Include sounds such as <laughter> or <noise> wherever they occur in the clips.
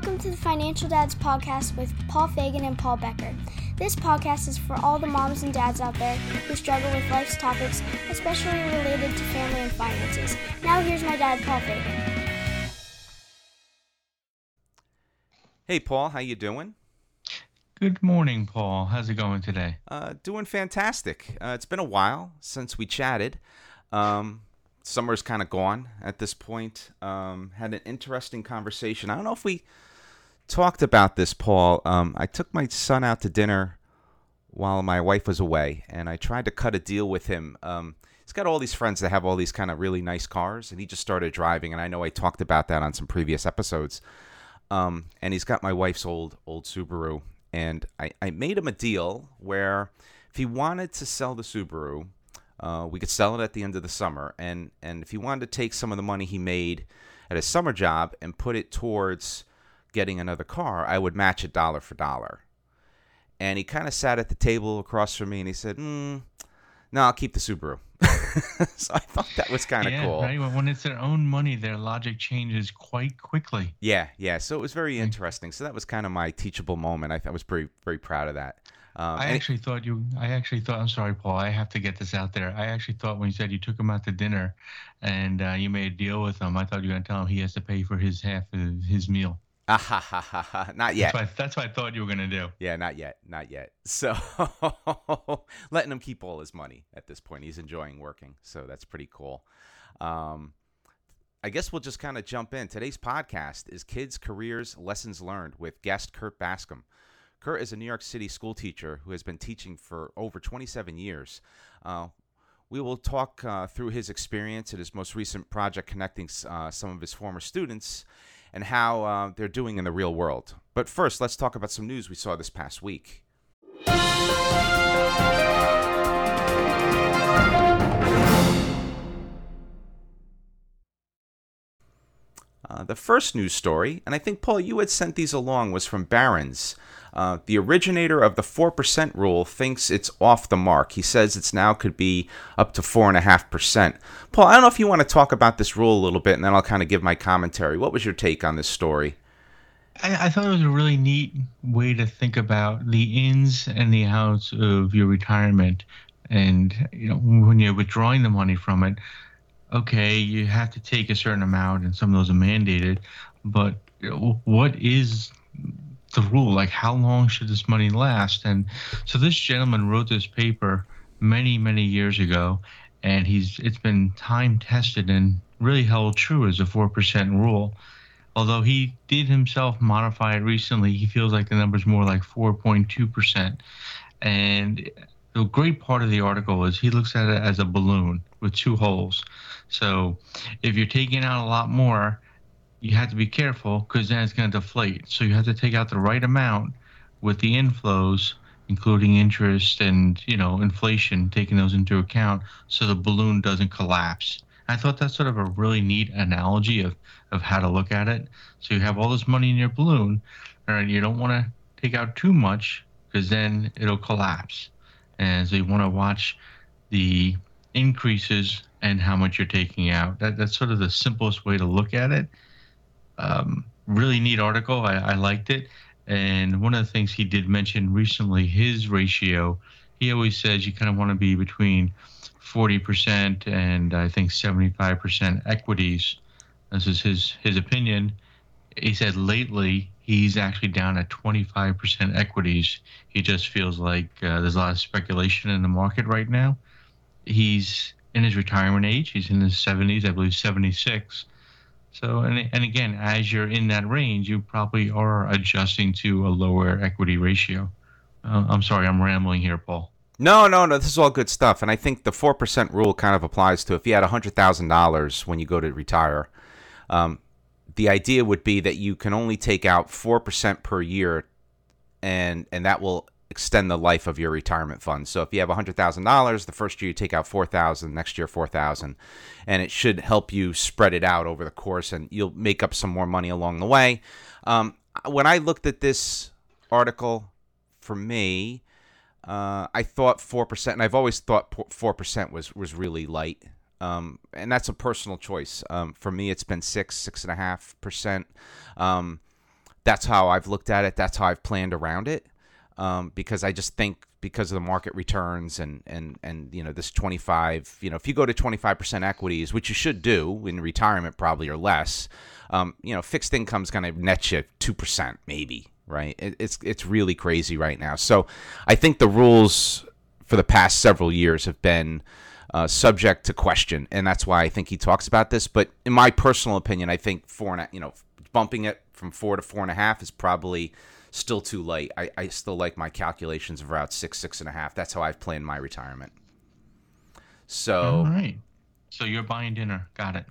Welcome to the Financial Dads Podcast with Paul Fagan and Paul Becker. This podcast is for all the moms and dads out there who struggle with life's topics, especially related to family and finances. Now, here's my dad, Paul Fagan. Hey, Paul, how you doing? Good morning, Paul. How's it going today? Uh, doing fantastic. Uh, it's been a while since we chatted. Um, summer's kind of gone at this point. Um, had an interesting conversation. I don't know if we talked about this, Paul. Um, I took my son out to dinner while my wife was away, and I tried to cut a deal with him. Um, he's got all these friends that have all these kind of really nice cars, and he just started driving. And I know I talked about that on some previous episodes. Um, and he's got my wife's old old Subaru, and I, I made him a deal where if he wanted to sell the Subaru, uh, we could sell it at the end of the summer, and and if he wanted to take some of the money he made at his summer job and put it towards getting another car, I would match it dollar for dollar. And he kind of sat at the table across from me, and he said, mm, "No, I'll keep the Subaru." <laughs> so I thought that was kind of yeah, cool. Right? When it's their own money, their logic changes quite quickly. Yeah, yeah. So it was very interesting. So that was kind of my teachable moment. I, I was very, very proud of that. Um, I actually it, thought you. I actually thought. I'm sorry, Paul. I have to get this out there. I actually thought when you said you took him out to dinner, and uh, you made a deal with him, I thought you were going to tell him he has to pay for his half of his meal. Ah, ha, ha, ha, ha. Not yet. That's what, that's what I thought you were going to do. Yeah, not yet. Not yet. <laughs> So <laughs> letting him keep all his money at this point. He's enjoying working. So that's pretty cool. Um, I guess we'll just kind of jump in. Today's podcast is Kids Careers Lessons Learned with guest Kurt Bascom. Kurt is a New York City school teacher who has been teaching for over 27 years. Uh, we will talk uh, through his experience and his most recent project connecting uh, some of his former students and how uh, they're doing in the real world. But first, let's talk about some news we saw this past week. Uh, the first news story, and I think, Paul, you had sent these along, was from Barron's. Uh, the originator of the 4% rule thinks it's off the mark. He says it's now could be up to 4.5%. Paul, I don't know if you want to talk about this rule a little bit, and then I'll kind of give my commentary. What was your take on this story? I, I thought it was a really neat way to think about the ins and the outs of your retirement. And, you know, when you're withdrawing the money from it, okay, you have to take a certain amount, and some of those are mandated. But what is the rule? Like, how long should this money last? And so this gentleman wrote this paper many, many years ago, and he's it's been time tested and really held true as a four percent rule. Although he did himself modify it recently, he feels like the number's more like four point two percent. And the great part of the article is he looks at it as a balloon with two holes. So if you're taking out a lot more, you have to be careful because then it's going to deflate. So you have to take out the right amount with the inflows, including interest and you know inflation, taking those into account, so the balloon doesn't collapse. I thought that's sort of a really neat analogy of of how to look at it. So you have all this money in your balloon, and you don't want to take out too much because then it'll collapse. And so you want to watch the increases and how much you're taking out. That, that's sort of the simplest way to look at it. Um, really neat article. I, I liked it. And one of the things he did mention recently, his ratio, he always says you kind of want to be between 40% and I think 75% equities. This is his, his opinion. He said lately he's actually down at 25% equities. He just feels like uh, there's a lot of speculation in the market right now. He's in his retirement age. He's in his 70s, I believe 76. So, and, and again, as you're in that range, you probably are adjusting to a lower equity ratio. Uh, I'm sorry, I'm rambling here, Paul. No, no, no. This is all good stuff, and I think the four percent rule kind of applies to if you had hundred thousand dollars when you go to retire. Um, the idea would be that you can only take out four percent per year, and and that will extend the life of your retirement fund. So if you have $100,000, the first year you take out 4,000, next year 4,000, and it should help you spread it out over the course and you'll make up some more money along the way. Um, when I looked at this article for me, uh, I thought 4%, and I've always thought 4% was, was really light. Um, and that's a personal choice. Um, for me, it's been six, six and a half percent. Um, that's how I've looked at it. That's how I've planned around it. Um, because I just think because of the market returns and and and you know this 25 you know if you go to 25% equities which you should do in retirement probably or less um, you know fixed income's going to net you 2% maybe right? It, it's it's really crazy right now. So I think the rules for the past several years have been uh, subject to question and that's why I think he talks about this. But in my personal opinion I think four and a, you know bumping it from four to four and a half is probably still too late. I, I still like my calculations of around six, six and a half. That's how I've planned my retirement. So, all right. So you're buying dinner. Got it.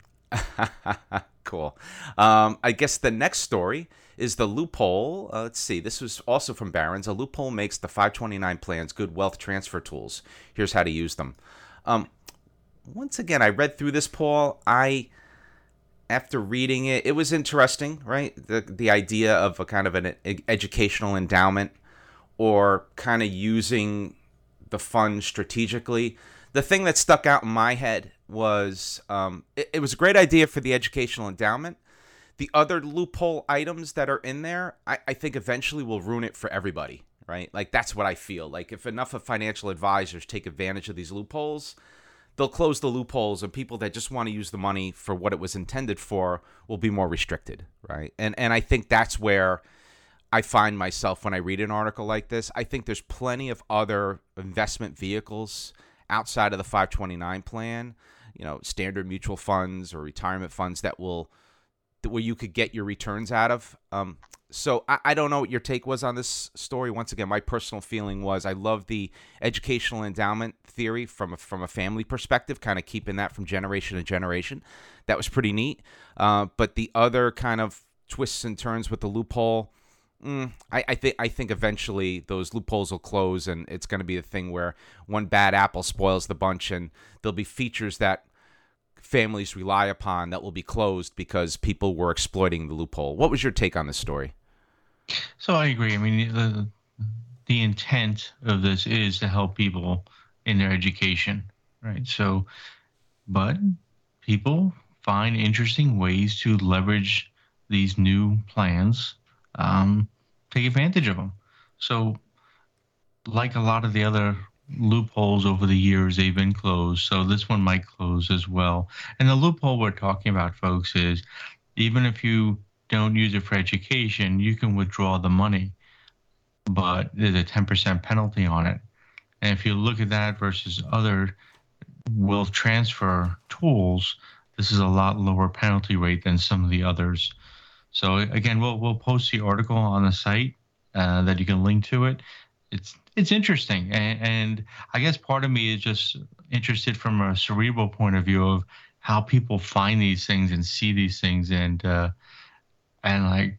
<laughs> cool. Um, I guess the next story is the loophole. Uh, let's see. This was also from Barron's. A loophole makes the 529 plans good wealth transfer tools. Here's how to use them. Um, once again, I read through this, Paul. I after reading it, it was interesting, right? The the idea of a kind of an educational endowment or kind of using the fund strategically. The thing that stuck out in my head was um, it, it was a great idea for the educational endowment. The other loophole items that are in there, I, I think eventually will ruin it for everybody, right? Like that's what I feel. Like if enough of financial advisors take advantage of these loopholes, they'll close the loopholes and people that just want to use the money for what it was intended for will be more restricted right? And and i think that's where i find myself when i read an article like this. I think there's plenty of other investment vehicles outside of the 529 plan you know standard mutual funds or retirement funds that will where you could get your returns out of. Um, so I, I, don't know what your take was on this story. Once again, my personal feeling was I love the educational endowment theory from a, from a family perspective, kind of keeping that from generation to generation. That was pretty neat. Uh, but the other kind of twists and turns with the loophole. Mm, I, I think I think eventually those loopholes will close, and it's going to be the thing where one bad apple spoils the bunch, and there'll be features that families rely upon that will be closed because people were exploiting the loophole. What was your take on this story? So I agree. I mean, the, the intent of this is to help people in their education, right? So, but people find interesting ways to leverage these new plans, um, take advantage of them. So, like a lot of the other loopholes over the years they've been closed. So this one might close as well. And the loophole we're talking about folks is even if you don't use it for education you can withdraw the money but there's a 10% penalty on it. And if you look at that versus other wealth transfer tools. This is a lot lower penalty rate than some of the others. So again we'll, we'll post the article on the site uh, that you can link to it. It's it's interesting, and, and I guess part of me is just interested from a cerebral point of view of how people find these things and see these things, and uh, and like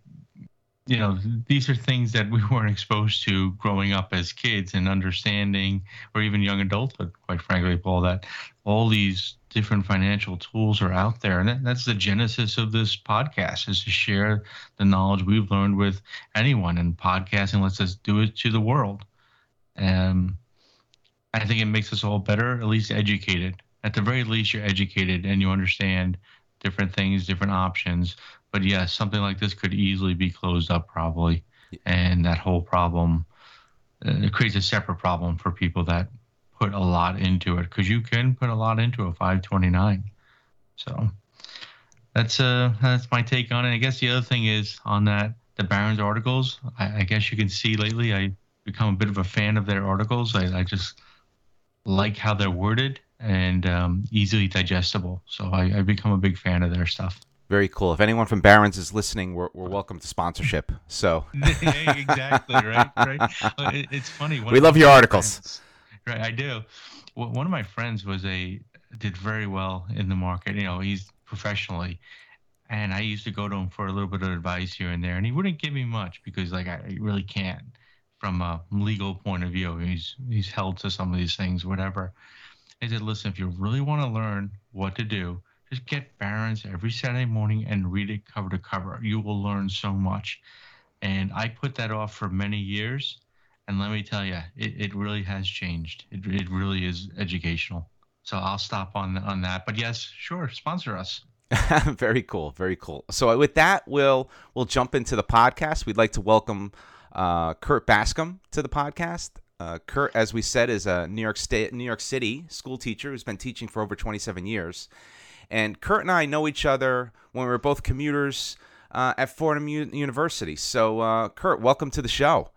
you know these are things that we <laughs> weren't exposed to growing up as kids and understanding or even young adulthood quite frankly paul that all these different financial tools are out there. And that's the genesis of this podcast is to share the knowledge we've learned with anyone and podcasting lets us do it to the world um, I think it makes us all better, at least educated. At the very least, you're educated and you understand different things, different options. But yes, something like this could easily be closed up, probably, and that whole problem uh, it creates a separate problem for people that put a lot into it because you can put a lot into a 529. So that's uh that's my take on it. I guess the other thing is on that the Barron's articles. I, I guess you can see lately I become a bit of a fan of their articles. I, I just like how they're worded and um, easily digestible. So I, I become a big fan of their stuff. Very cool. If anyone from Barron's is listening, we're, we're welcome to sponsorship. So <laughs> exactly right, right. It's funny. we love your articles. Friends, right, I do. One of my friends was a did very well in the market. You know, he's professionally, and I used to go to him for a little bit of advice here and there, and he wouldn't give me much because like I really can't from a legal point of view. He's he's held to some of these things, whatever. I said, listen, if you really want to learn what to do, just get Barron's every Saturday morning and read it cover to cover. You will learn so much. And I put that off for many years. And let me tell you, it, it really has changed. It, it really is educational. So I'll stop on on that. But yes, sure, sponsor us. <laughs> very cool, very cool. So with that, we'll we'll jump into the podcast. We'd like to welcome uh, Kurt Bascom to the podcast. Uh, Kurt, as we said, is a New York State, New York City school teacher who's been teaching for over 27 years. And Kurt and I know each other when we were both commuters uh, at Fordham U- University. So, uh, Kurt, welcome to the show.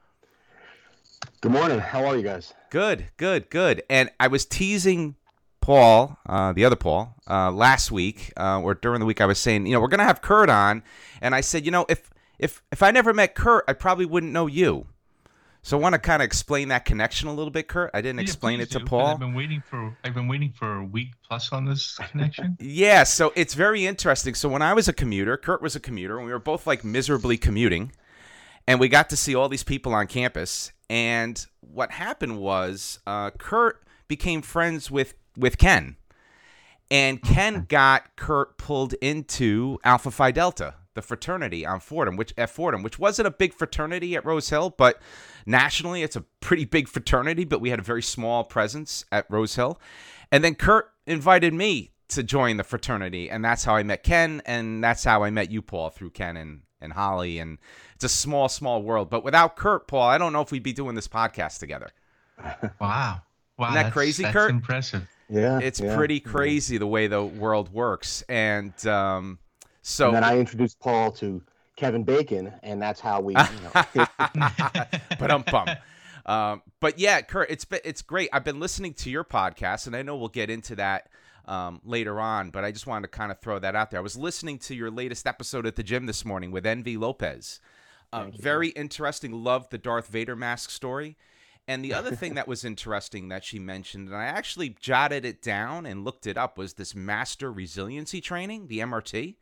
Good morning. How are you guys? Good, good, good. And I was teasing Paul, uh, the other Paul, uh, last week uh, or during the week. I was saying, you know, we're gonna have Kurt on, and I said, you know, if if if I never met Kurt, I probably wouldn't know you. So I want to kind of explain that connection a little bit, Kurt. I didn't yeah, explain it to do, Paul. I've been waiting for I've been waiting for a week plus on this <laughs> connection. yeah, so it's very interesting. So when I was a commuter, Kurt was a commuter, and we were both like miserably commuting, and we got to see all these people on campus. And what happened was, uh, Kurt became friends with with Ken, and Ken got Kurt pulled into Alpha Phi Delta, the fraternity on Fordham, which at Fordham, which wasn't a big fraternity at Rose Hill, but nationally it's a pretty big fraternity. But we had a very small presence at Rose Hill, and then Kurt invited me to join the fraternity, and that's how I met Ken, and that's how I met you, Paul, through Ken and and Holly, and it's a small, small world. But without Kurt, Paul, I don't know if we'd be doing this podcast together. <laughs> Wow. Wow, Isn't that crazy, that's Kurt? Impressive. Yeah, it's yeah, pretty yeah. crazy the way the world works, and um, so And then I introduced Paul to Kevin Bacon, and that's how we. You know, <laughs> but um bum. Um, but yeah, Kurt, it's been, it's great. I've been listening to your podcast, and I know we'll get into that um, later on. But I just wanted to kind of throw that out there. I was listening to your latest episode at the gym this morning with Envy Lopez. Uh, very interesting. Loved the Darth Vader mask story. And the other thing <laughs> that was interesting that she mentioned, and I actually jotted it down and looked it up, was this master resiliency training, the MRT,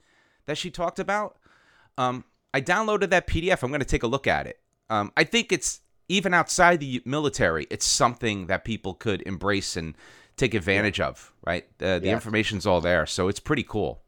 that she talked about. Um, I downloaded that PDF. I'm going to take a look at it. Um, I think it's even outside the military, it's something that people could embrace and take advantage of. Right, uh, the Yeah. information's all there, so it's pretty cool.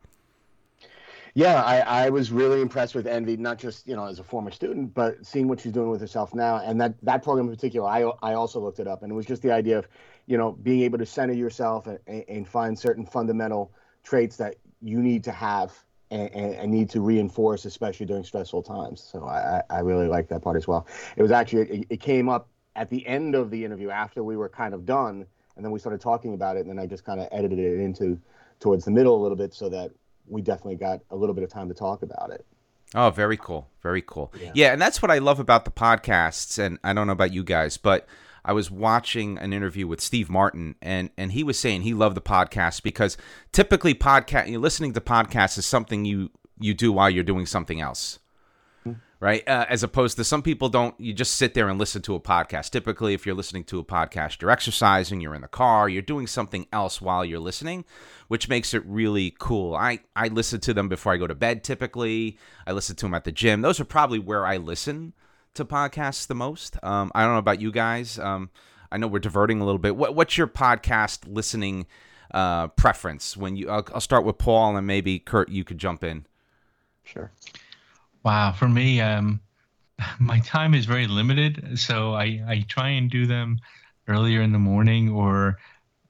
yeah, I, I was really impressed with Envy, not just you know as a former student, but seeing what she's doing with herself now. And that that program in particular, I I also looked it up, and it was just the idea of, you know, being able to center yourself and, and find certain fundamental traits that you need to have and, and, and need to reinforce, especially during stressful times. So I, I I really like that part as well. It was actually it, it came up at the end of the interview after we were kind of done, and then we started talking about it, and then I just kind of edited it into towards the middle a little bit so that we definitely got a little bit of time to talk about it. Oh, very cool. Very cool. Yeah. Yeah. and that's what I love about the podcasts. And I don't know about you guys, but I was watching an interview with Steve Martin, and and he was saying he loved the podcast because typically podcast, you listening to podcasts is something you you do while you're doing something else. Right, uh, as opposed to some people don't. You just sit there and listen to a podcast. Typically, if you're listening to a podcast, you're exercising, you're in the car, you're doing something else while you're listening, which makes it really cool. I I listen to them before I go to bed. Typically, I listen to them at the gym. Those are probably where I listen to podcasts the most. Um, I don't know about you guys. Um, I know we're diverting a little bit. What, what's your podcast listening uh, preference? When you, I'll, I'll start with Paul, and maybe Kurt, you could jump in. Sure. Wow, for me, um, <laughs> my time is very limited, so I, I try and do them earlier in the morning, or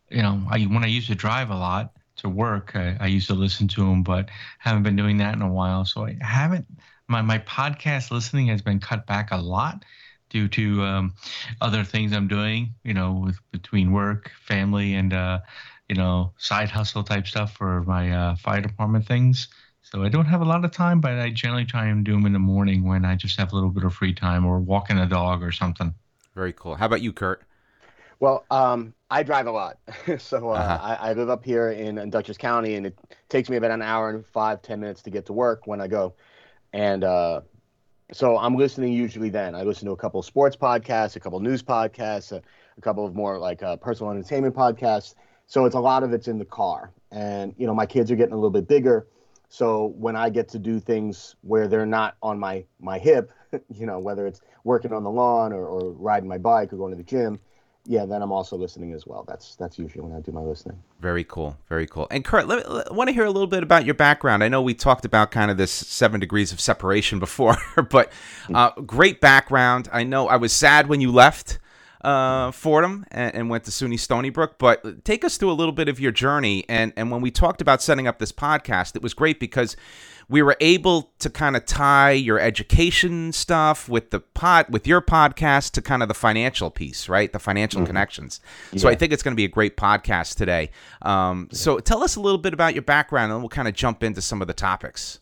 you know, I when I used to drive a lot to work, I, I used to listen to them, but haven't been doing that in a while. So I haven't. My my podcast listening has been cut back a lot due to um, other things I'm doing. You know, with between work, family, and uh, you know, side hustle type stuff for my uh, fire department things. So I don't have a lot of time, but I generally try and do them in the morning when I just have a little bit of free time or walking a dog or something. Very cool. How about you, Kurt? Well, um, I drive a lot, <laughs> so uh, Uh-huh. I, I live up here in, in Dutchess County, and it takes me about an hour and five, ten minutes to get to work when I go, and uh, so I'm listening usually. Then I listen to a couple sports podcasts, a couple news podcasts, a, a couple of more like uh, personal entertainment podcasts. So it's a lot of it's in the car, and you know my kids are getting a little bit bigger, so when I get to do things where they're not on my my hip, <laughs> you know whether it's working on the lawn or, or riding my bike or going to the gym yeah, then I'm also listening as well. That's that's usually when I do my listening. Very cool. Very cool. And Kurt, let, let, I want to hear a little bit about your background. I know we talked about kind of this seven degrees of separation <laughs> before, but uh, great background. I know I was sad when you left. Uh, Fordham and, and, went to SUNY Stony Brook. But take us through a little bit of your journey. And and when we talked about setting up this podcast, it was great because we were able to kind of tie your education stuff with the pod with your podcast to kind of the financial piece, right? The financial mm-hmm. connections. So. I think it's going to be a great podcast today. Um, yeah. So tell us a little bit about your background, and we'll kind of jump into some of the topics.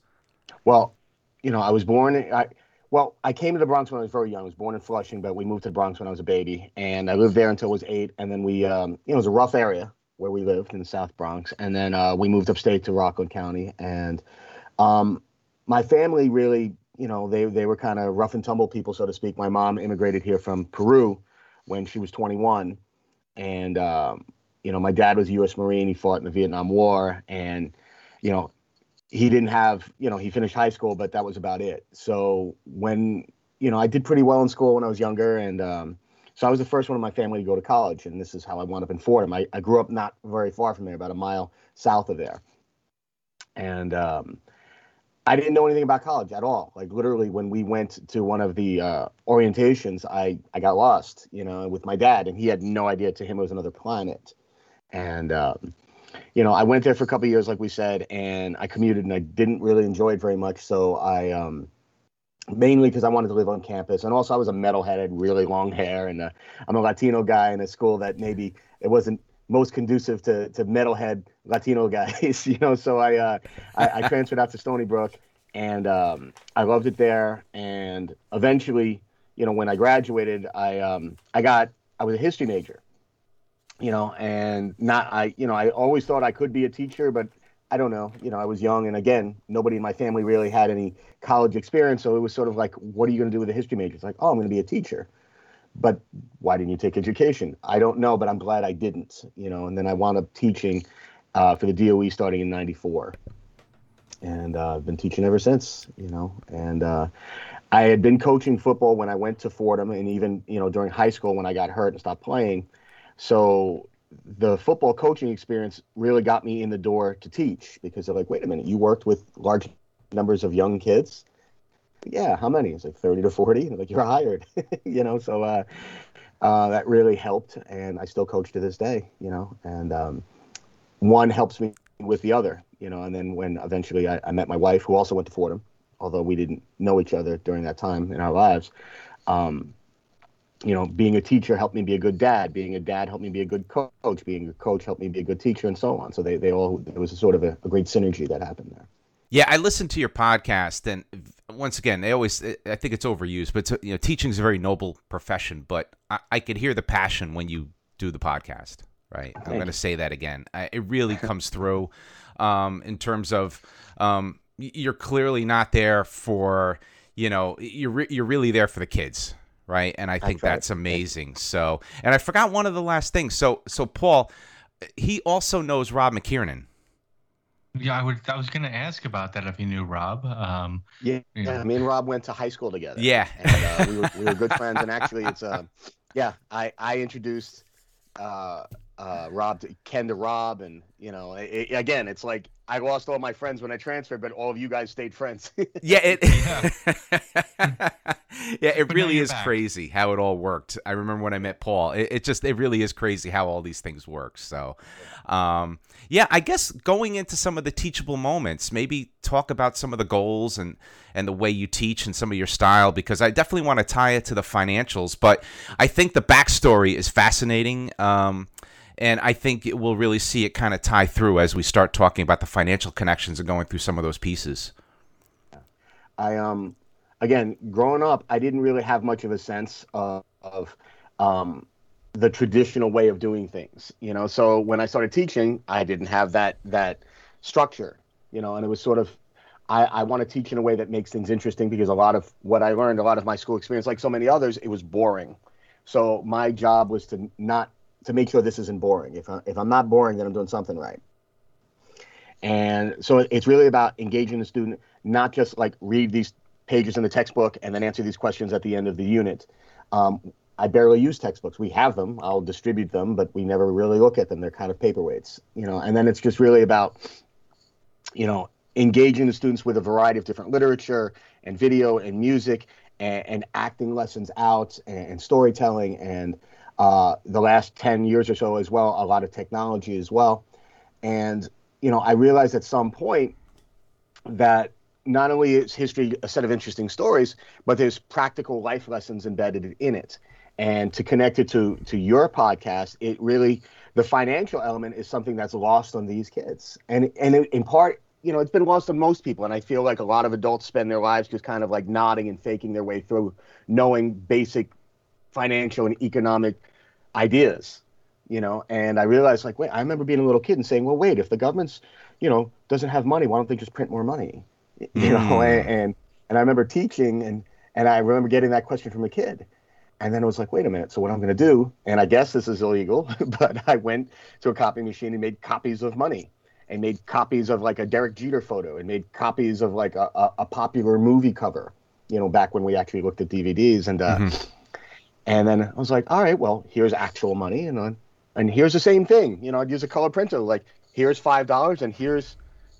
Well, you know, I was born. I, well, I came to the Bronx when I was very young. I was born in Flushing, but we moved to the Bronx when I was a baby, and I lived there until I was eight. And then we, um, you know, it was a rough area where we lived in the South Bronx, and then uh, we moved upstate to Rockland County, and um, my family really, you know, they they were kind of rough and tumble people, so to speak. My mom immigrated here from Peru when she was 21, and um, you know, my dad was a U.S. Marine. He fought in the Vietnam War, and you know, he didn't have, you know, he finished high school, but that was about it. So when, you know, I did pretty well in school when I was younger, and um, so I was the first one in my family to go to college, and this is how I wound up in Fordham. I, I grew up not very far from there, about a mile south of there, and um, I didn't know anything about college at all. Like literally, when we went to one of the uh, orientations, I I got lost, you know, with my dad, and he had no idea. To him, it was another planet. And um, you know, I went there for a couple years, like we said, and I commuted, and I didn't really enjoy it very much. So I um, mainly because I wanted to live on campus, and also I was a metalhead, had really long hair, and uh, I'm a Latino guy in a school that maybe it wasn't most conducive to to metalhead Latino guys, <laughs> you know. So I uh, I, I, transferred out to Stony Brook, and um, I loved it there. And eventually, you know, when I graduated, I um, I got I was a history major, you know, and not I you know I always thought I could be a teacher, but I don't know, you know, I was young, and again, nobody in my family really had any college experience, so it was sort of like, what are you going to do with a history major? It's like, oh, I'm going to be a teacher but why didn't you take education? I don't know, but I'm glad I didn't, you know, and then I wound up teaching uh, for the DOE starting in 94. And uh, I've been teaching ever since, you know, and uh, I had been coaching football when I went to Fordham and even, you know, during high school when I got hurt and stopped playing. So the football coaching experience really got me in the door to teach because they're like, wait a minute, you worked with large numbers of young kids yeah, how many? It's like 30 to 40. Like you're hired, <laughs> you know? So, uh, uh, that really helped. And I still coach to this day, you know, and, um, one helps me with the other, you know, and then when eventually I, I met my wife who also went to Fordham, although we didn't know each other during that time in our lives, um, you know, being a teacher helped me be a good dad. Being a dad helped me be a good coach. Being a coach helped me be a good teacher, and so on. So they, they all there was a sort of a, a great synergy that happened there. Yeah, I listened to your podcast, and once again, they always I think it's overused, but you know, teaching is a very noble profession. But I, I could hear the passion when you do the podcast. Right, Thank I'm going to say that again. I, it really <laughs> comes through um, in terms of um, you're clearly not there for you know you're re- you're really there for the kids right and i think that's amazing so and i forgot one of the last things so so paul he also knows rob mckiernan yeah, I would. I was going to ask about that if you knew Rob. Um, yeah, you know. yeah. Me and Rob went to high school together. Yeah, and, uh, we, were, we were good friends. And actually, it's uh, yeah. I I introduced uh, uh, Rob to Ken to Rob, and you know, it, again, it's like I lost all my friends when I transferred, but all of you guys stayed friends. <laughs> yeah, it, yeah. <laughs> yeah, it really is back. crazy how it all worked. I remember when I met Paul. It, it, just, it really is crazy how all these things work. So, um, yeah, I guess going into some of the teachable moments, maybe talk about some of the goals and and the way you teach and some of your style, because I definitely want to tie it to the financials. But I think the backstory is fascinating. Um, and I think we'll really see it kind of tie through as we start talking about the financial connections and going through some of those pieces. I um again growing up, I didn't really have much of a sense of, of um, the traditional way of doing things. You know, so when I started teaching, I didn't have that that structure. You know, and it was sort of I, I want to teach in a way that makes things interesting because a lot of what I learned, a lot of my school experience, like so many others, it was boring. So my job was to not to make sure this isn't boring. If, I, if I'm not boring, then I'm doing something right. And so it's really about engaging the student, not just like read these pages in the textbook and then answer these questions at the end of the unit. Um, I barely use textbooks. We have them. I'll distribute them, but we never really look at them. They're kind of paperweights, you know. And then it's just really about, you know, engaging the students with a variety of different literature and video and music and, and acting lessons out and, and storytelling and uh, the last 10 years or so as well, a lot of technology as well. And, you know, I realized at some point that not only is history a set of interesting stories, but there's practical life lessons embedded in it. And to connect it to to your podcast, it really the financial element is something that's lost on these kids, and and in part, you know, it's been lost on most people. And I feel like a lot of adults spend their lives just kind of like nodding and faking their way through knowing basic financial and economic ideas, you know. And I realized, like, wait, I remember being a little kid and saying, well, wait, if the government's, you know, doesn't have money, why don't they just print more money? You know, mm. and, and and I remember teaching and and I remember getting that question from a kid. And then it was like, wait a minute. So what I'm going to do, and I guess this is illegal, <laughs> but I went to a copy machine and made copies of money, and made copies of like a Derek Jeter photo, and made copies of like a, a, a popular movie cover. You know, back when we actually looked at DVDs, and uh, mm-hmm. And then I was like, all right, well, here's actual money, and uh, and here's the same thing. You know, I'd use a color printer, like here's five dollars, and here's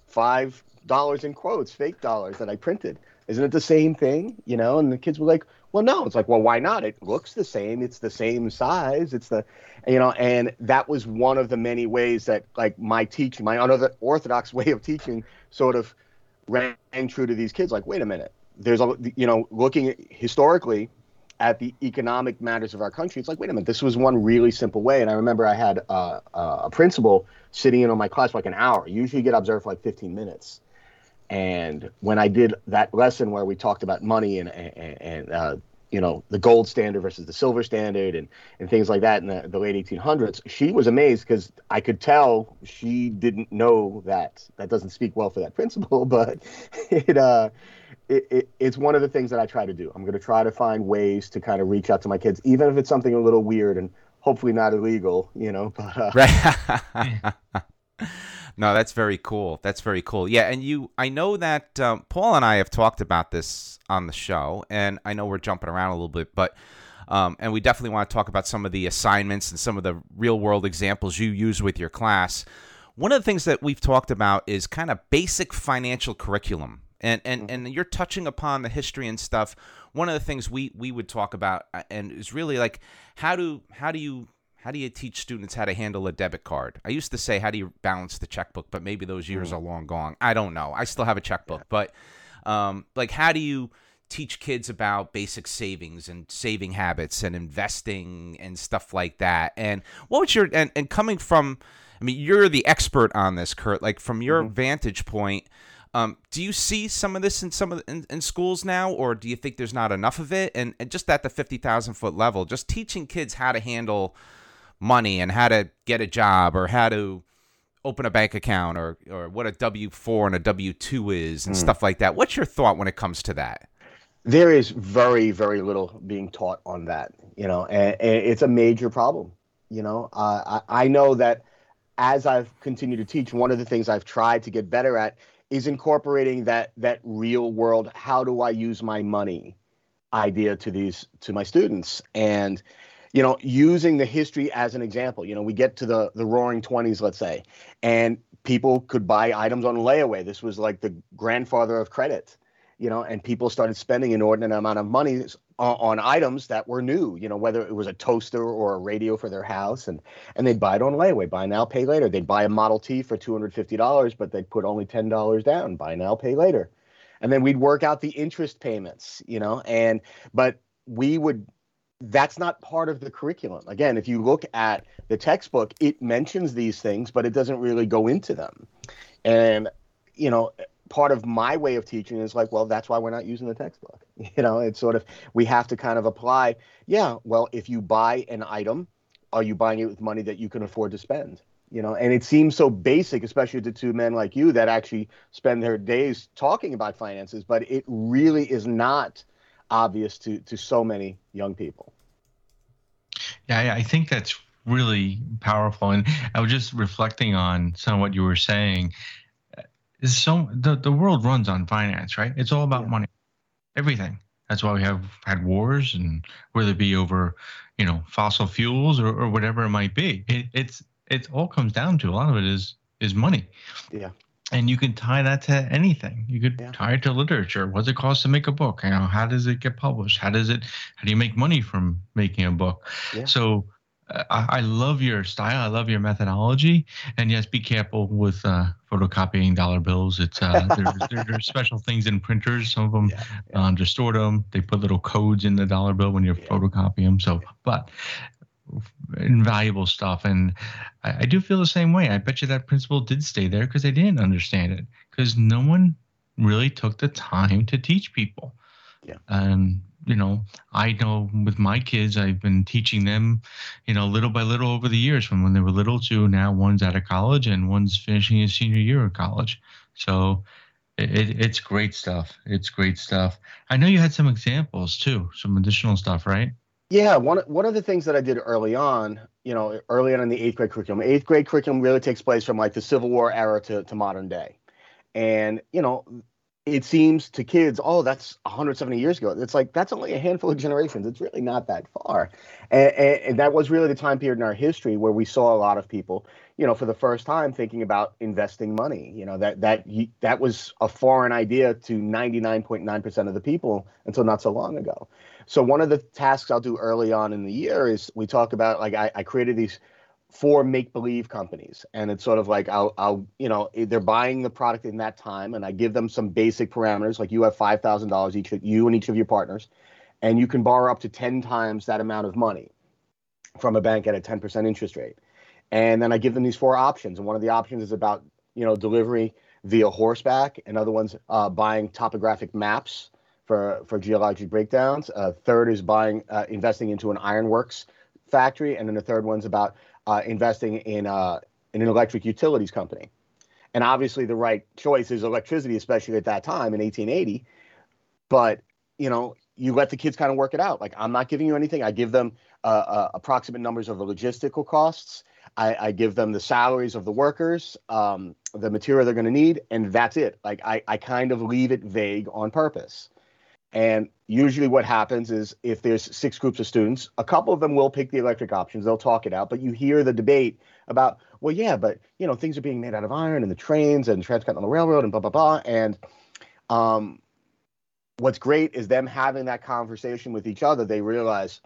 five dollars in quotes, fake dollars that I printed. Isn't it the same thing? You know, and the kids were like, well, no. It's like, well, why not? It looks the same. It's the same size. It's the, you know, and that was one of the many ways that like my teaching, my unorthodox <laughs> way of teaching, sort of rang true to these kids. Like, wait a minute. There's a, you know, looking historically at the economic matters of our country, it's like, wait a minute, this was one really simple way. And I remember I had uh, a principal sitting in on my class for like an hour. Usually you get observed for like 15 minutes. And when I did that lesson where we talked about money and and, and uh, you know the gold standard versus the silver standard and and things like that in the, the late 1800s, she was amazed because I could tell she didn't know that. That doesn't speak well for that principal, <laughs> but it uh. It, it, it's one of the things that I try to do. I'm going to try to find ways to kind of reach out to my kids, even if it's something a little weird and hopefully not illegal, you know. <laughs> But uh, right. <laughs> no, that's very cool. That's very cool. Yeah, and you, I know that um, Paul and I have talked about this on the show, and I know we're jumping around a little bit, but. Um, and we definitely want to talk about some of the assignments and some of the real world examples you use with your class. One of the things that we've talked about is kind of basic financial curriculum. And, and, mm-hmm. and you're touching upon the history and stuff. One of the things we, we would talk about uh, and is really like how do how do you how do you teach students how to handle a debit card? I used to say, how do you balance the checkbook? But maybe those years mm. are long gone. I don't know. I still have a checkbook, yeah. but um, like, how do you teach kids about basic savings and saving habits and investing and stuff like that? And what was your and, and coming from? I mean, you're the expert on this, Kurt. Like from your mm-hmm. vantage point, um, do you see some of this in some of the, in, in, schools now, or do you think there's not enough of it? And, and just at the fifty thousand foot level, just teaching kids how to handle money and how to get a job or how to open a bank account or or what a W four and a W two is and mm. stuff like that. What's your thought when it comes to that? There is very very little being taught on that, you know, and, and it's a major problem. You know, uh, I, I know that as I've continued to teach, one of the things I've tried to get better at is incorporating that that real world. How do I use my money? idea to these to my students and you know, using the history as an example. You know, we get to the the Roaring Twenties, let's say, and people could buy items on layaway. This was like the grandfather of credit, you know, and people started spending an inordinate amount of money on, items that were new. You know, whether it was a toaster or a radio for their house, and and they'd buy it on layaway, buy now, pay later. They'd buy a Model T for two hundred fifty dollars, but they'd put only ten dollars down, buy now, pay later, and then we'd work out the interest payments. You know, and but we would that's not part of the curriculum. Again, if you look at the textbook, it mentions these things, but it doesn't really go into them. And, you know, part of my way of teaching is like, well, that's why we're not using the textbook. <laughs> You know, it's sort of, we have to kind of apply, yeah, well, if you buy an item, are you buying it with money that you can afford to spend? You know, and it seems so basic, especially to two men like you that actually spend their days talking about finances, but it really is not obvious to to so many young people. Yeah, I think that's really powerful. And I was just reflecting on some of what you were saying. Is so the, the world runs on finance, right? It's all about yeah. money. Everything. That's why we have had wars and whether it be over, you know, fossil fuels or, or whatever it might be. It, it's it all comes down to a lot of it is is money. Yeah and you can tie that to anything. You could yeah. tie it to literature. What's it cost to make a book? You know, how does it get published? How does it? How do you make money from making a book? Yeah. So I, I, love your style. I love your methodology. And yes, be careful with uh, photocopying dollar bills. It's uh, <laughs> there's, there's special things in printers. Some of them yeah, yeah. Um, distort them. They put little codes in the dollar bill when you yeah. photocopy them. So, but invaluable stuff. And I, I, do feel the same way. I bet you that principal did stay there because they didn't understand it because no one really took the time to teach people. Yeah. And you know, I know with my kids, I've been teaching them, you know, little by little over the years from when they were little to now one's out of college and one's finishing his senior year of college. So it, it's great stuff. It's great stuff. I know you had some examples too, some additional stuff, right? Yeah, one one of the things that I did early on, you know, early on in the eighth grade curriculum. Eighth grade curriculum really takes place from like the Civil War era to, to modern day, and you know, it seems to kids, oh, that's 170 years ago. It's like that's only a handful of generations. It's really not that far, and, and, and, that was really the time period in our history where we saw a lot of people, you know, for the first time thinking about investing money. You know, that that that was a foreign idea to 99.9 percent of the people until not so long ago. So one of the tasks I'll do early on in the year is we talk about like I, I created these for make believe companies. And it's sort of like I'll, I'll you know they're buying the product in that time and i give them some basic parameters like you have $5000 each you and each of your partners and you can borrow up to 10 times that amount of money from a bank at a 10% interest rate. And then i give them these four options and one of the options is about you know delivery via horseback and other ones uh, buying topographic maps for for geologic breakdowns. Uh, third is buying uh, investing into an ironworks factory and then the third one's about uh, investing in, uh, in an electric utilities company. And obviously, the right choice is electricity, especially at that time in 1880. But you know, you let the kids kind of work it out. Like I'm not giving you anything. I give them uh, uh, approximate numbers of the logistical costs. I, I, give them the salaries of the workers, um, the material they're going to need, and that's it. Like I, I kind of leave it vague on purpose. And usually, what happens is if there's six groups of students, a couple of them will pick the electric options. They'll talk it out, but you hear the debate about, well, yeah, but you know, things are being made out of iron, and the trains and transcontinental railroad, and blah blah blah. And um, what's great is them having that conversation with each other. They realize,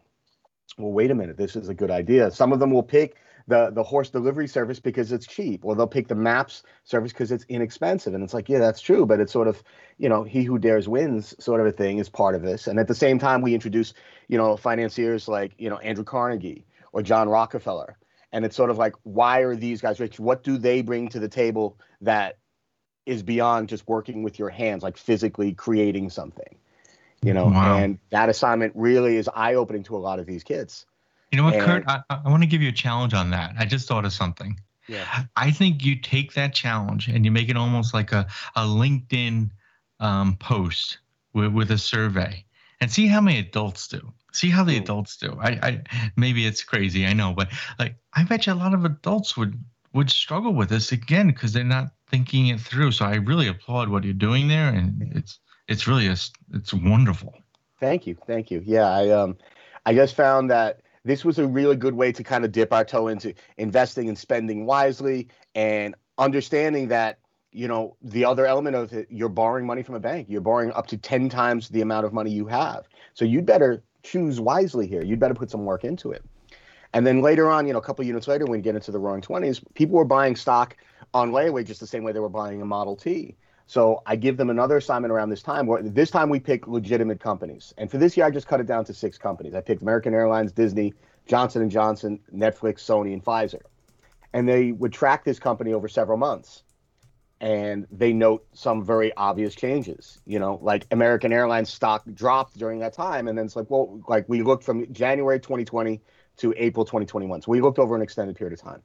well, wait a minute, this is a good idea. Some of them will pick the the horse delivery service because it's cheap, or they'll pick the maps service because it's inexpensive. And it's like, yeah, that's true, but it's sort of, you know, he who dares wins sort of a thing is part of this. And at the same time, we introduce, you know, financiers like, you know, Andrew Carnegie or John Rockefeller. And it's sort of like, why are these guys rich? What do they bring to the table that is beyond just working with your hands, like physically creating something? You know, wow. and that assignment really is eye opening to a lot of these kids. You know what, and, Kurt? I, I want to give you a challenge on that. I just thought of something. Yeah. I think you take that challenge and you make it almost like a, a LinkedIn um, post with, with a survey and see how many adults do. See how the adults do. I, I maybe it's crazy, I know, but like I bet you a lot of adults would would struggle with this again because they're not thinking it through. So I really applaud what you're doing there, and it's it's really a, it's wonderful. Thank you, thank you. Yeah, I um I just found that this was a really good way to kind of dip our toe into investing and spending wisely and understanding that you know the other element of it you're borrowing money from a bank. You're borrowing up to 10 times the amount of money you have. So you'd better choose wisely here. You'd better put some work into it. And then later on you know a couple of units later when you get into the roaring 20s people were buying stock on layaway just the same way they were buying a model t so I give them another assignment around this time. Where this time we pick legitimate companies, and for this year I just cut it down to six companies. I picked American Airlines, Disney, Johnson and Johnson, Netflix, Sony, and Pfizer, and they would track this company over several months, and they note some very obvious changes. You know, like American Airlines stock dropped during that time, and then it's like, well, like we looked from January 2020 to April 2021, so we looked over an extended period of time,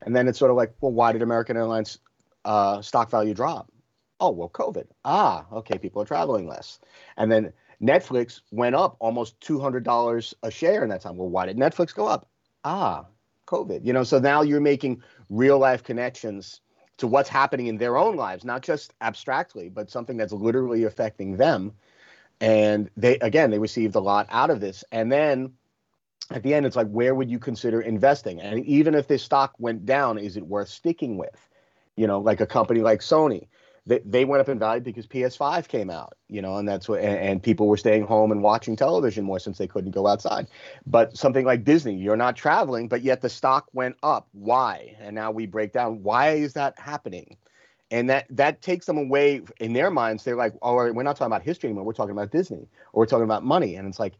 and then it's sort of like, well, why did American Airlines uh, stock value drop? Oh, well, COVID. Ah, okay, people are traveling less. And then Netflix went up almost $200 a share in that time. Well, why did Netflix go up? Ah, COVID. You know, so now you're making real life connections to what's happening in their own lives, not just abstractly, but something that's literally affecting them. And they, again, they received a lot out of this. And then at the end, it's like, where would you consider investing? And even if this stock went down, is it worth sticking with? You know, like a company like Sony they, they went up in value because PS5 came out, you know, and that's what, and, and, people were staying home and watching television more since they couldn't go outside. But something like Disney, you're not traveling, but yet the stock went up. Why? And now we break down why is that happening? And that that takes them away in their minds. They're like, oh, we're not talking about history anymore. We're talking about Disney, or we're talking about money. And it's like,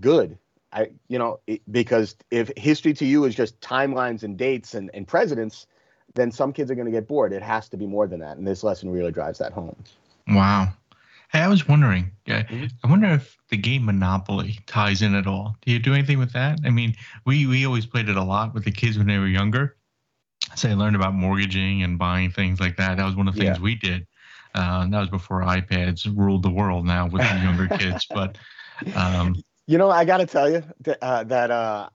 good. I, you know, it, because if history to you is just timelines and dates and, and presidents, then some kids are going to get bored. It has to be more than that, and this lesson really drives that home. Wow. Hey, I was wondering. Mm-hmm. I wonder if the game Monopoly ties in at all. Do you do anything with that? I mean, we we always played it a lot with the kids when they were younger. So I learned about mortgaging and buying things like that. That was one of the things yeah. we did. Uh, that was before iPads ruled the world. Now with the younger kids, but um, <laughs> you know, I got to tell you that, uh, that uh,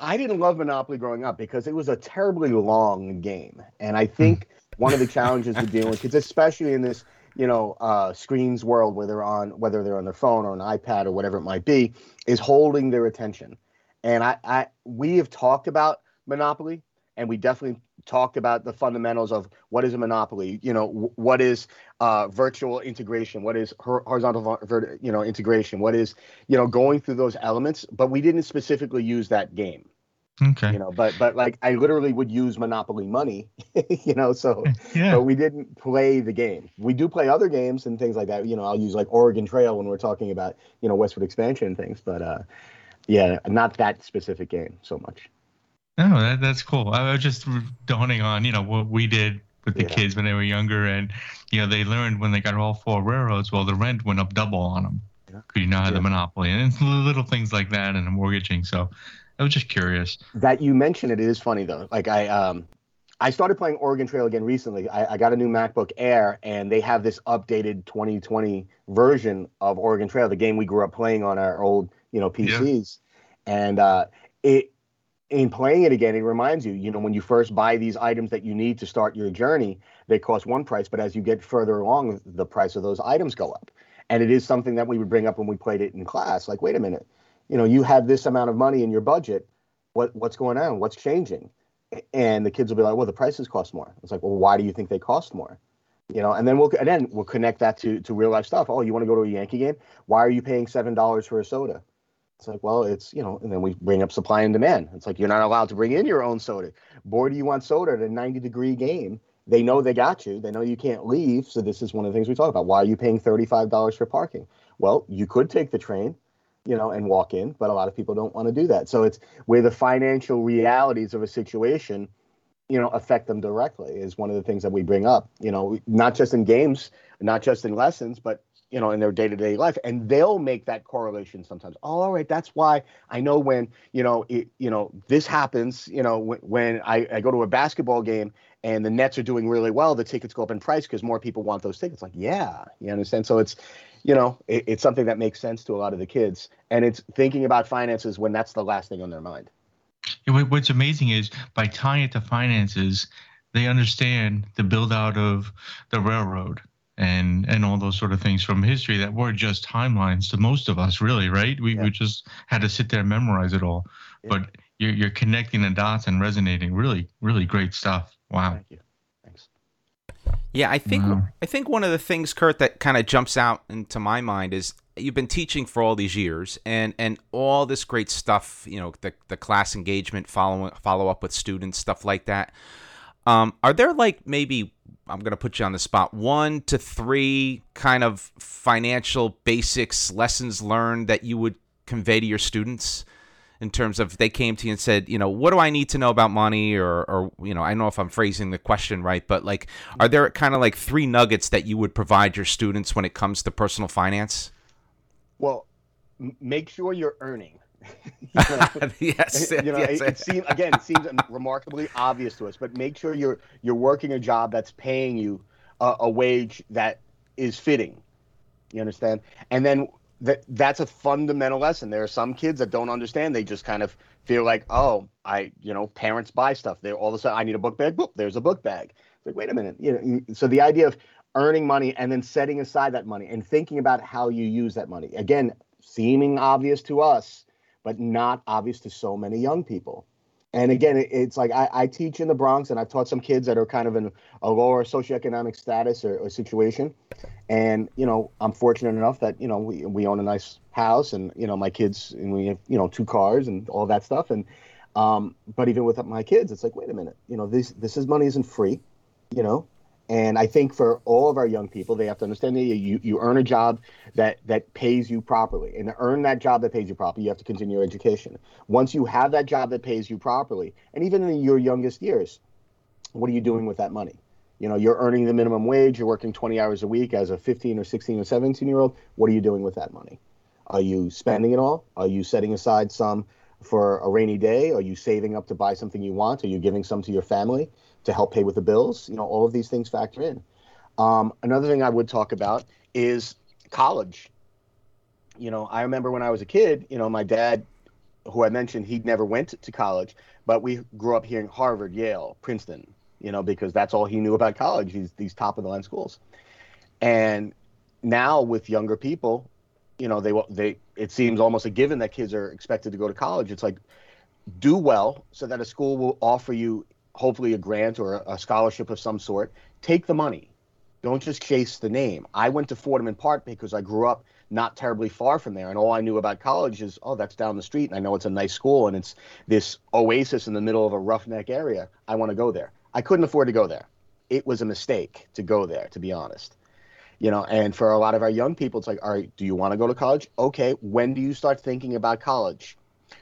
I didn't love Monopoly growing up because it was a terribly long game, and I think <laughs> one of the challenges we're dealing with, especially in this you know uh, screens world where they're on whether they're on their phone or an iPad or whatever it might be, is holding their attention. And I, I we have talked about Monopoly, and we definitely talked about the fundamentals of what is a monopoly you know what is uh, virtual integration what is horizontal you know integration what is you know going through those elements but we didn't specifically use that game Okay. You know, but but like I literally would use Monopoly money, <laughs> you know, so <laughs> yeah. but we didn't play the game. We do play other games and things like that. You know, I'll use like Oregon Trail when we're talking about, you know, westward expansion and things, but uh yeah, not that specific game so much. No, that, that's cool. I was just dawning on, you know, what we did with the yeah. kids when they were younger and you know, they learned when they got all four railroads, well the rent went up double on them. Yeah. You now had yeah. the monopoly and it's little things like that and the mortgaging. So I was just curious. That you mentioned it, it is funny though. Like I um I started playing Oregon Trail again recently. I, I, got a new MacBook Air, and they have this updated 2020 version of Oregon Trail, the game we grew up playing on our old, you know, PCs. Yeah. And uh, it, in playing it again, it reminds you, you know, when you first buy these items that you need to start your journey, they cost one price, but as you get further along, the price of those items go up. And it is something that we would bring up when we played it in class. Like, wait a minute, you know, you have this amount of money in your budget. What what's going on? What's changing? And the kids will be like, well, the prices cost more. It's like, well, why do you think they cost more? You know, and then we'll and then we'll connect that to to real life stuff. Oh, you want to go to a Yankee game? Why are you paying seven dollars for a soda? It's like, well, it's you know, and then we bring up supply and demand. It's like you're not allowed to bring in your own soda. Boy, do you want soda at a 90 degree game? They know they got you. They know you can't leave. So this is one of the things we talk about. Why are you paying $35 for parking? Well, you could take the train you know, and walk in, but a lot of people don't want to do that. So it's where the financial realities of a situation, you know, affect them directly is one of the things that we bring up, you know, not just in games, not just in lessons, but you know, in their day-to-day life, and they'll make that correlation sometimes. Oh, all right, that's why I know when you know, it, you know, this happens. You know, when, when I, I go to a basketball game and the Nets are doing really well, the tickets go up in price because more people want those tickets. Like, yeah, you understand. So it's you know, it, it's something that makes sense to a lot of the kids, and it's thinking about finances when that's the last thing on their mind. What's amazing is by tying it to finances, they understand the build out of the railroad and and all those sort of things from history that were just timelines to most of us, really, right? We yeah. we just had to sit there and memorize it all, yeah. but you're you're connecting the dots and resonating. Really, really great stuff. Wow. Thank you. Yeah, I think mm-hmm. I think one of the things, Kurt, that kind of jumps out into my mind is you've been teaching for all these years, and and all this great stuff. You know, the the class engagement, follow follow up with students, stuff like that. Um, are there like maybe I'm going to put you on the spot one to three kind of financial basics lessons learned that you would convey to your students? In terms of they came to you and said, you know, what do I need to know about money or or you know, I don't know if I'm phrasing the question right, but like are there kind of like three nuggets that you would provide your students when it comes to personal finance? Well, m- make sure you're earning. <laughs> you <laughs> yes, <laughs> you know, yes. It, it seems again, it seems remarkably obvious to us, but make sure you're you're working a job that's paying you a, a wage that is fitting. You understand? And then that that's a fundamental lesson. There are some kids that don't understand. They just kind of feel like, oh, I, you know, parents buy stuff. They're all of a sudden, I need a book bag. Boop, there's a book bag. It's like, wait a minute. You know, so the idea of earning money and then setting aside that money and thinking about how you use that money. Again, seeming obvious to us, but not obvious to so many young people. And again, it, it's like I, I, teach in the Bronx, and I've taught some kids that are kind of in a lower socioeconomic status or, or, situation. And you know, I'm fortunate enough that you know we, we own a nice house, and you know my kids, and we have you know two cars and all that stuff. And um, but even with my kids, it's like, wait a minute, you know, this this is money isn't free, you know, and I think for all of our young people, they have to understand that you, you earn a job that, that pays you properly. And to earn that job that pays you properly, you have to continue your education. Once you have that job that pays you properly, and even in your youngest years, what are you doing with that money? You know, you're earning the minimum wage, you're working 20 hours a week as a 15 or 16 or 17 year old. What are you doing with that money? Are you spending it all? Are you setting aside some for a rainy day? Are you saving up to buy something you want? Are you giving some to your family? To help pay with the bills. You know, all of these things factor in. Um, another thing I would talk about is college. You know, I remember when I was a kid, you know, my dad, who I mentioned, he never went to college, but we grew up hearing Harvard, Yale, Princeton, you know, because that's all he knew about college, these, these top of the line schools. And now with younger people, you know, they, they, it seems almost a given that kids are expected to go to college. It's like, do well so that a school will offer you hopefully a grant or a scholarship of some sort, take the money. Don't just chase the name. I went to Fordham in part because I grew up not terribly far from there, and all I knew about college is, oh, that's down the street, and I know it's a nice school, and it's this oasis in the middle of a roughneck area. I want to go there. I couldn't afford to go there. It was a mistake to go there, to be honest. You know, and for a lot of our young people, it's like, all right, do you want to go to college? Okay, when do you start thinking about college?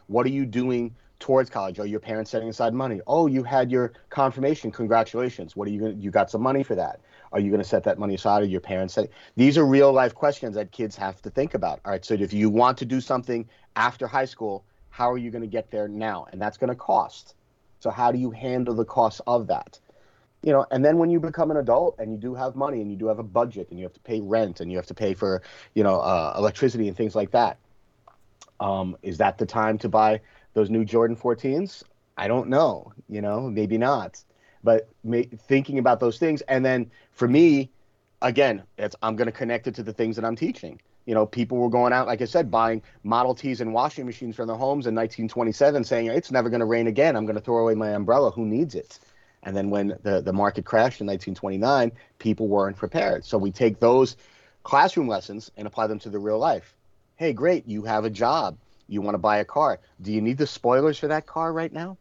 What are you doing towards college? Are your parents setting aside money? Oh, you had your confirmation. Congratulations. What are you going you got some money for that? Are you going to set that money aside? Are your parents set? These are real life questions that kids have to think about. All right. So if you want to do something after high school, how are you going to get there now? And that's going to cost. So how do you handle the cost of that? You know, and then when you become an adult and you do have money and you do have a budget and you have to pay rent and you have to pay for, you know, uh, electricity and things like that, um, is that the time to buy those new Jordan 14s? I don't know. You know, maybe not. But thinking about those things, and then for me, again, it's I'm going to connect it to the things that I'm teaching. You know, people were going out, like I said, buying Model Ts and washing machines from their homes in 1927, saying it's never going to rain again. I'm going to throw away my umbrella. Who needs it? And then when the, the market crashed in 1929, people weren't prepared. So we take those classroom lessons and apply them to the real life. Hey, great, you have a job you want to buy a car. Do you need the spoilers for that car right now?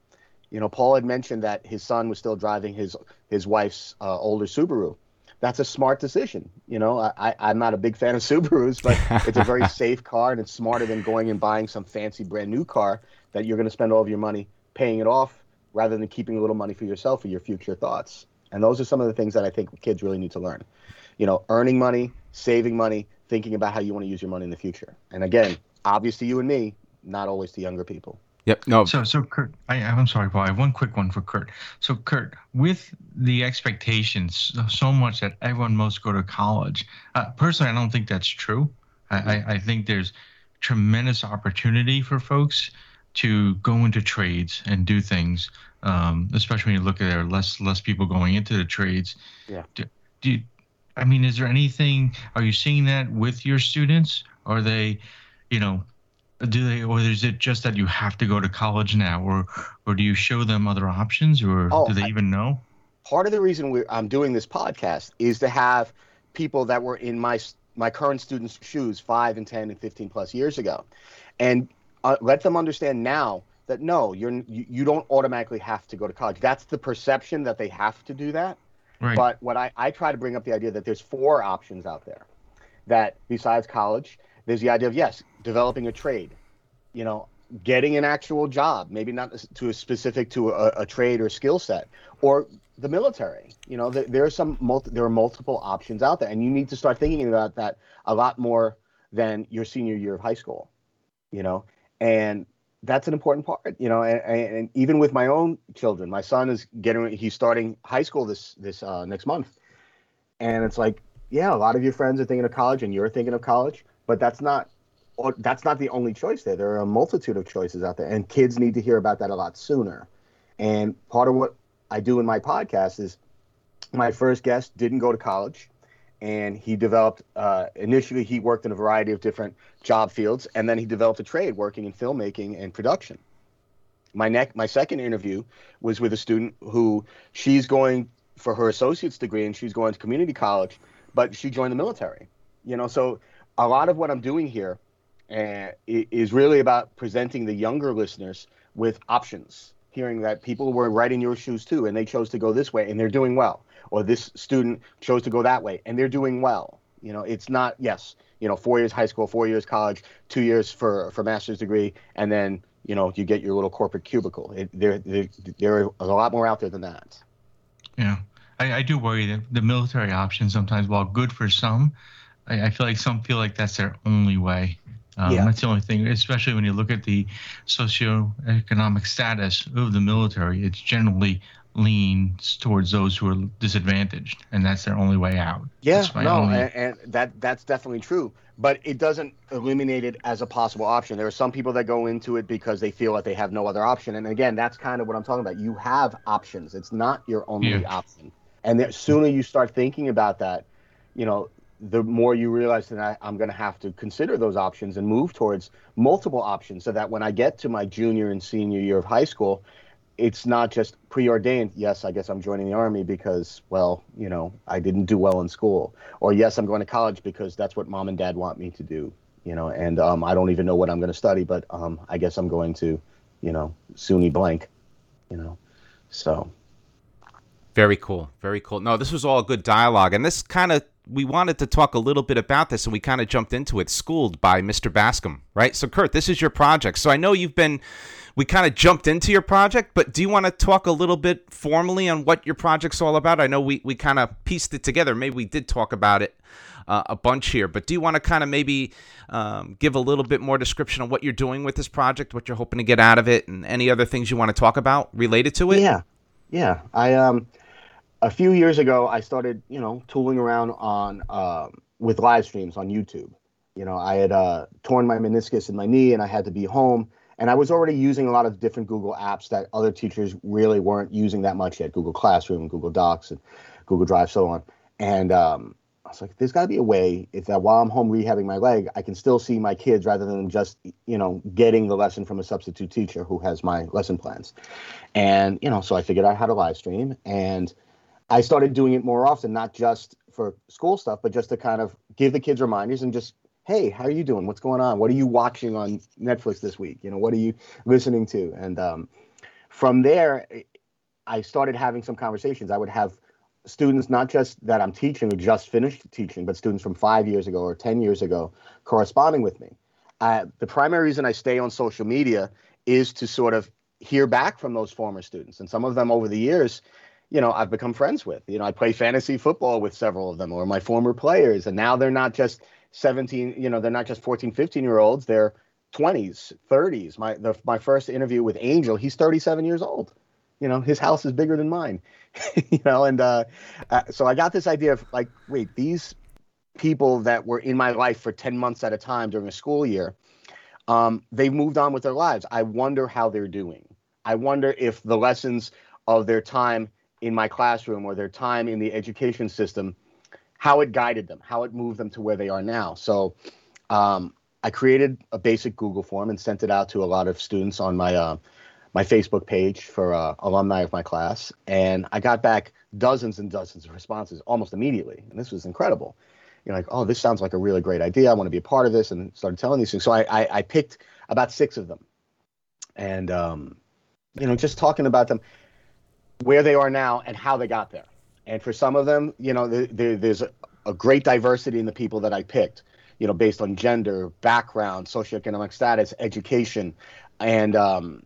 You know, Paul had mentioned that his son was still driving his his wife's uh, older Subaru. That's a smart decision. You know, I, I'm not a big fan of Subarus, but it's a very <laughs> safe car and it's smarter than going and buying some fancy brand new car that you're going to spend all of your money paying it off rather than keeping a little money for yourself for your future thoughts. And those are some of the things that I think kids really need to learn. You know, earning money, saving money, thinking about how you want to use your money in the future. And again, obvious to you and me, not always to younger people. Yep. No. So, so Kurt, I, I'm sorry, Paul. I have one quick one for Kurt. So, Kurt, with the expectations so much that everyone must go to college, uh, personally, I don't think that's true. I, I, I think there's tremendous opportunity for folks to go into trades and do things, um, especially when you look at there less less people going into the trades. Yeah. Do, do I mean, is there anything? Are you seeing that with your students? Are they, you know, do they or is it just that you have to go to college now or or do you show them other options or oh, do they I, even know? Part of the reason i'm doing this podcast is to have people that were in my my current students shoes 5 and 10 and 15 plus years ago. And uh, let them understand now that no you're you, you don't automatically have to go to college. That's the perception that they have to do that. Right. but what I, I try to bring up the idea that there's four options out there that besides college there's the idea of yes, developing a trade, you know, getting an actual job, maybe not to a specific to a, a trade or skill set, or the military. You know, there are some multi, there are multiple options out there, and you need to start thinking about that a lot more than your senior year of high school. You know, and that's an important part. You know, and, and even with my own children, my son is getting he's starting high school this this uh, next month, and it's like, yeah, a lot of your friends are thinking of college, and you're thinking of college but that's not that's not the only choice there. There are a multitude of choices out there, and kids need to hear about that a lot sooner. And part of what I do in my podcast is my first guest didn't go to college, and he developed uh, initially he worked in a variety of different job fields, and then he developed a trade working in filmmaking and production. my neck my second interview was with a student who she's going for her associate's degree and she's going to community college, but she joined the military. You know, so a lot of what I'm doing here uh, is really about presenting the younger listeners with options. Hearing that people were right in your shoes too, and they chose to go this way, and they're doing well. Or this student chose to go that way, and they're doing well. You know, it's not yes, you know, four years high school, four years college, two years for for master's degree, and then you know you get your little corporate cubicle. It, there, there, there are a lot more out there than that. Yeah, I, I do worry that the military option sometimes, while good for some, I, I feel like some feel like that's their only way. Um, yeah. That's the only thing, especially when you look at the socioeconomic status of the military. It's generally leans towards those who are disadvantaged, and that's their only way out. Yeah, no, only... and, and, that that's definitely true. But it doesn't eliminate it as a possible option. There are some people that go into it because they feel that they have no other option, and again, that's kind of what I'm talking about. You have options. It's not your only yeah. option, and the sooner you start thinking about that, you know, the more you realize that I, I'm going to have to consider those options and move towards multiple options, so that when I get to my junior and senior year of high school, it's not just preordained. Yes, I guess I'm joining the army because, well, you know, I didn't do well in school, or yes, I'm going to college because that's what mom and dad want me to do. You know, and um, I don't even know what I'm going to study, but um, I guess I'm going to, you know, SUNY blank. You know, so. Very cool. Very cool. No, this was all good dialogue, and this kind of we wanted to talk a little bit about this, and we kind of jumped into it. Schooled by Mr. Bascom, right? So, Kurt, this is your project. So I know you've been we kind of jumped into your project, but do you want to talk a little bit formally on what your project's all about? I know we, we kind of pieced it together. Maybe we did talk about it uh, a bunch here, but do you want to kind of maybe um, give a little bit more description on what you're doing with this project, what you're hoping to get out of it, and any other things you want to talk about related to it? Yeah, yeah. I um, a few years ago, I started you know tooling around on um, with live streams on YouTube. You know, I had uh, torn my meniscus in my knee, and I had to be home and I was already using a lot of different Google apps that other teachers really weren't using that much yet Google Classroom, Google Docs, and Google Drive, so on. And um, I was like, there's got to be a way if that while I'm home rehabbing my leg, I can still see my kids rather than just, you know, getting the lesson from a substitute teacher who has my lesson plans. And, you know, so I figured out how to live stream and I started doing it more often, not just for school stuff, but just to kind of give the kids reminders and just hey, how are you doing? What's going on? What are you watching on Netflix this week? You know, what are you listening to? And um, from there, I started having some conversations. I would have students, not just that I'm teaching or just finished teaching, but students from five years ago or 10 years ago corresponding with me. Uh, the primary reason I stay on social media is to sort of hear back from those former students. And some of them over the years, you know, I've become friends with. You know, I play fantasy football with several of them or my former players. And now they're not just 17 you know they're not just 14 15 year olds they're 20s 30s my the, my first interview with angel he's 37 years old you know his house is bigger than mine <laughs> you know and uh, uh, so i got this idea of like wait these people that were in my life for 10 months at a time during a school year um, they've moved on with their lives i wonder how they're doing i wonder if the lessons of their time in my classroom or their time in the education system how it guided them, how it moved them to where they are now. So um, I created a basic Google form and sent it out to a lot of students on my uh, my Facebook page for uh, alumni of my class, and I got back dozens and dozens of responses almost immediately, and this was incredible. You know, like, oh, this sounds like a really great idea. I want to be a part of this, and started telling these things. So I I, I picked about six of them, and um, you know, just talking about them, where they are now, and how they got there. And for some of them, you know, there's a, a great diversity in the people that I picked, you know, based on gender, background, socioeconomic status, education. And um,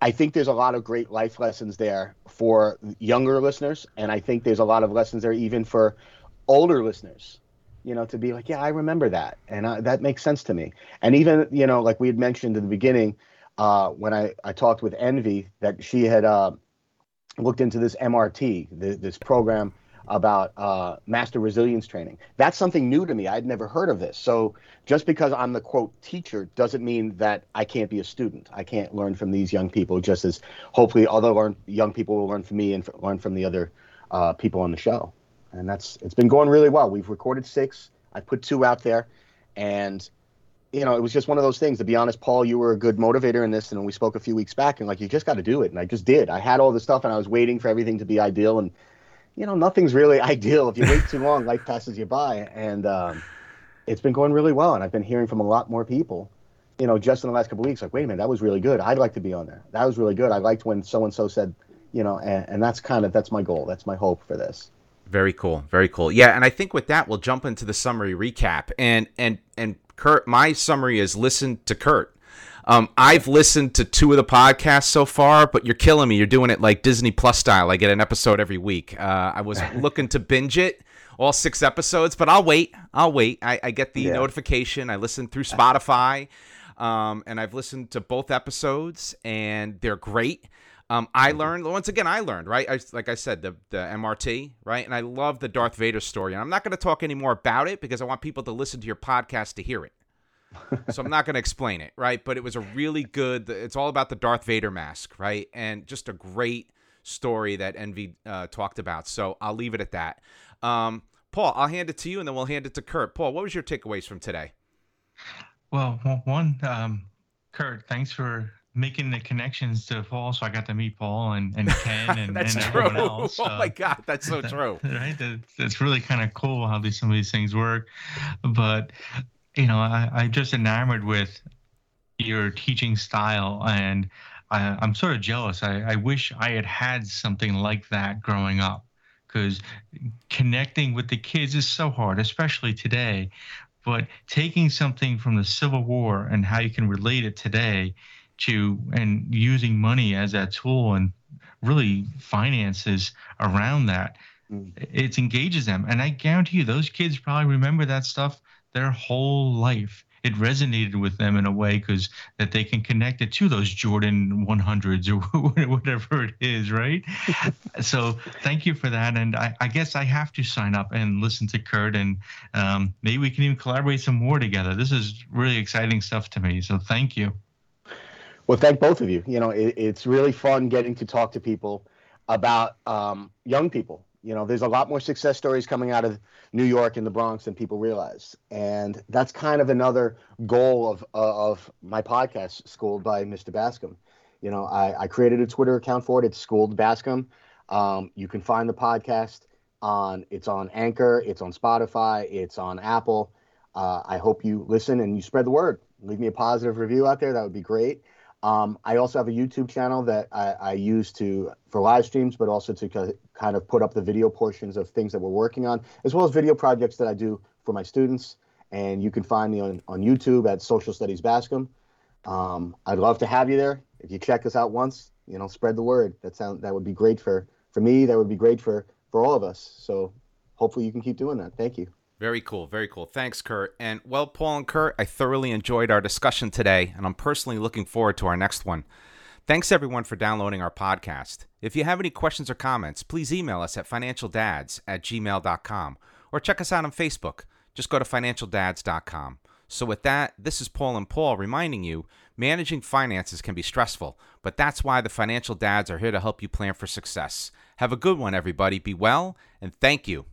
I think there's a lot of great life lessons there for younger listeners. And I think there's a lot of lessons there even for older listeners, you know, to be like, yeah, I remember that. And uh, that makes sense to me. And even, you know, like we had mentioned in the beginning, uh, when I, I talked with Envy, that she had uh, looked into this MRT, the, this program about uh, master resilience training. That's something new to me. I'd never heard of this. So just because I'm the quote teacher doesn't mean that I can't be a student. I can't learn from these young people, just as hopefully other learn, young people will learn from me and f- learn from the other uh, people on the show. And that's it's been going really well. We've recorded six. I put two out there, and you know, it was just one of those things. To be honest, Paul, you were a good motivator in this, and we spoke a few weeks back, and like you just got to do it, and I just did. I had all the stuff, and I was waiting for everything to be ideal, and you know, nothing's really <laughs> ideal. If you wait too long, life passes you by, and um, it's been going really well, and I've been hearing from a lot more people. You know, just in the last couple weeks, like, wait a minute, that was really good. I'd like to be on there. That was really good. I liked when so and so said, you know, and, and that's kind of that's my goal. That's my hope for this. Very cool. Very cool. Yeah, and I think with that we'll jump into the summary recap. And and and Kurt, my summary is listen to Kurt. Um, I've listened to two of the podcasts so far, but you're killing me. You're doing it like Disney Plus style. I get an episode every week. Uh, I was <laughs> looking to binge it, all six episodes, but I'll wait. I'll wait. I, I get the Yeah. notification. I listen through Spotify, um, and I've listened to both episodes, and they're great. Um, I learned once again. I learned right. I, like I said, the the MRT right, and I love the Darth Vader story. And I'm not going to talk any more about it because I want people to listen to your podcast to hear it. <laughs> so I'm not going to explain it, right? But it was a really good. It's all about the Darth Vader mask, right? And just a great story that Envy uh, talked about. So I'll leave it at that. Um, Paul, I'll hand it to you, and then we'll hand it to Kurt. Paul, what was your takeaways from today? Well, one- one, um, Kurt, thanks for making the connections to Paul, so I got to meet Paul and, and <laughs> Ken and, and everyone else. <laughs> oh uh, my God, that's so true. right? That, that's really kind of cool how these some of these things work. But you know, I, I just enamored with your teaching style, and I, I'm sort of jealous. I, I wish I had had something like that growing up, because connecting with the kids is so hard, especially today. But taking something from the Civil War and how you can relate it today to and using money as that tool and really finances around that Mm. it engages them. And i guarantee you those kids probably remember that stuff their whole life. It resonated with them in a way because that they can connect it to those jordan 100s or <laughs> whatever it is right? <laughs> So thank you for that. And I, I guess i have to sign up and listen to kurt and um, maybe we can even collaborate some more together. This is really exciting stuff to me. So thank you Well, thank both of you. You know, it, it's really fun getting to talk to people about um, young people. You know, there's a lot more success stories coming out of New York and the Bronx than people realize, and that's kind of another goal of of my podcast, Schooled by Mr. Bascom. You know, I, I created a Twitter account for it. It's Schooled Bascom. Um, you can find the podcast on it's on Anchor, it's on Spotify, it's on Apple. Uh, I hope you listen and you spread the word. Leave me a positive review out there. That would be great. Um, I also have a YouTube channel that I, I use to for live streams, but also to ki- kind of put up the video portions of things that we're working on, as well as video projects that I do for my students. And you can find me on, on YouTube at Social Studies Bascom. Um, I'd love to have you there. If you check us out once, you know, spread the word. That sound that would be great for for me. That would be great for for all of us. So hopefully you can keep doing that. Thank you. Very cool, very cool. Thanks, Kurt. And well, Paul and Kurt, I thoroughly enjoyed our discussion today, and I'm personally looking forward to our next one. Thanks everyone for downloading our podcast. If you have any questions or comments, please email us at financialdads at gmail.com or check us out on Facebook. Just go to financialdads.com. So, with that, this is Paul and Paul reminding you managing finances can be stressful, but that's why the Financial Dads are here to help you plan for success. Have a good one, everybody. Be well, and thank you.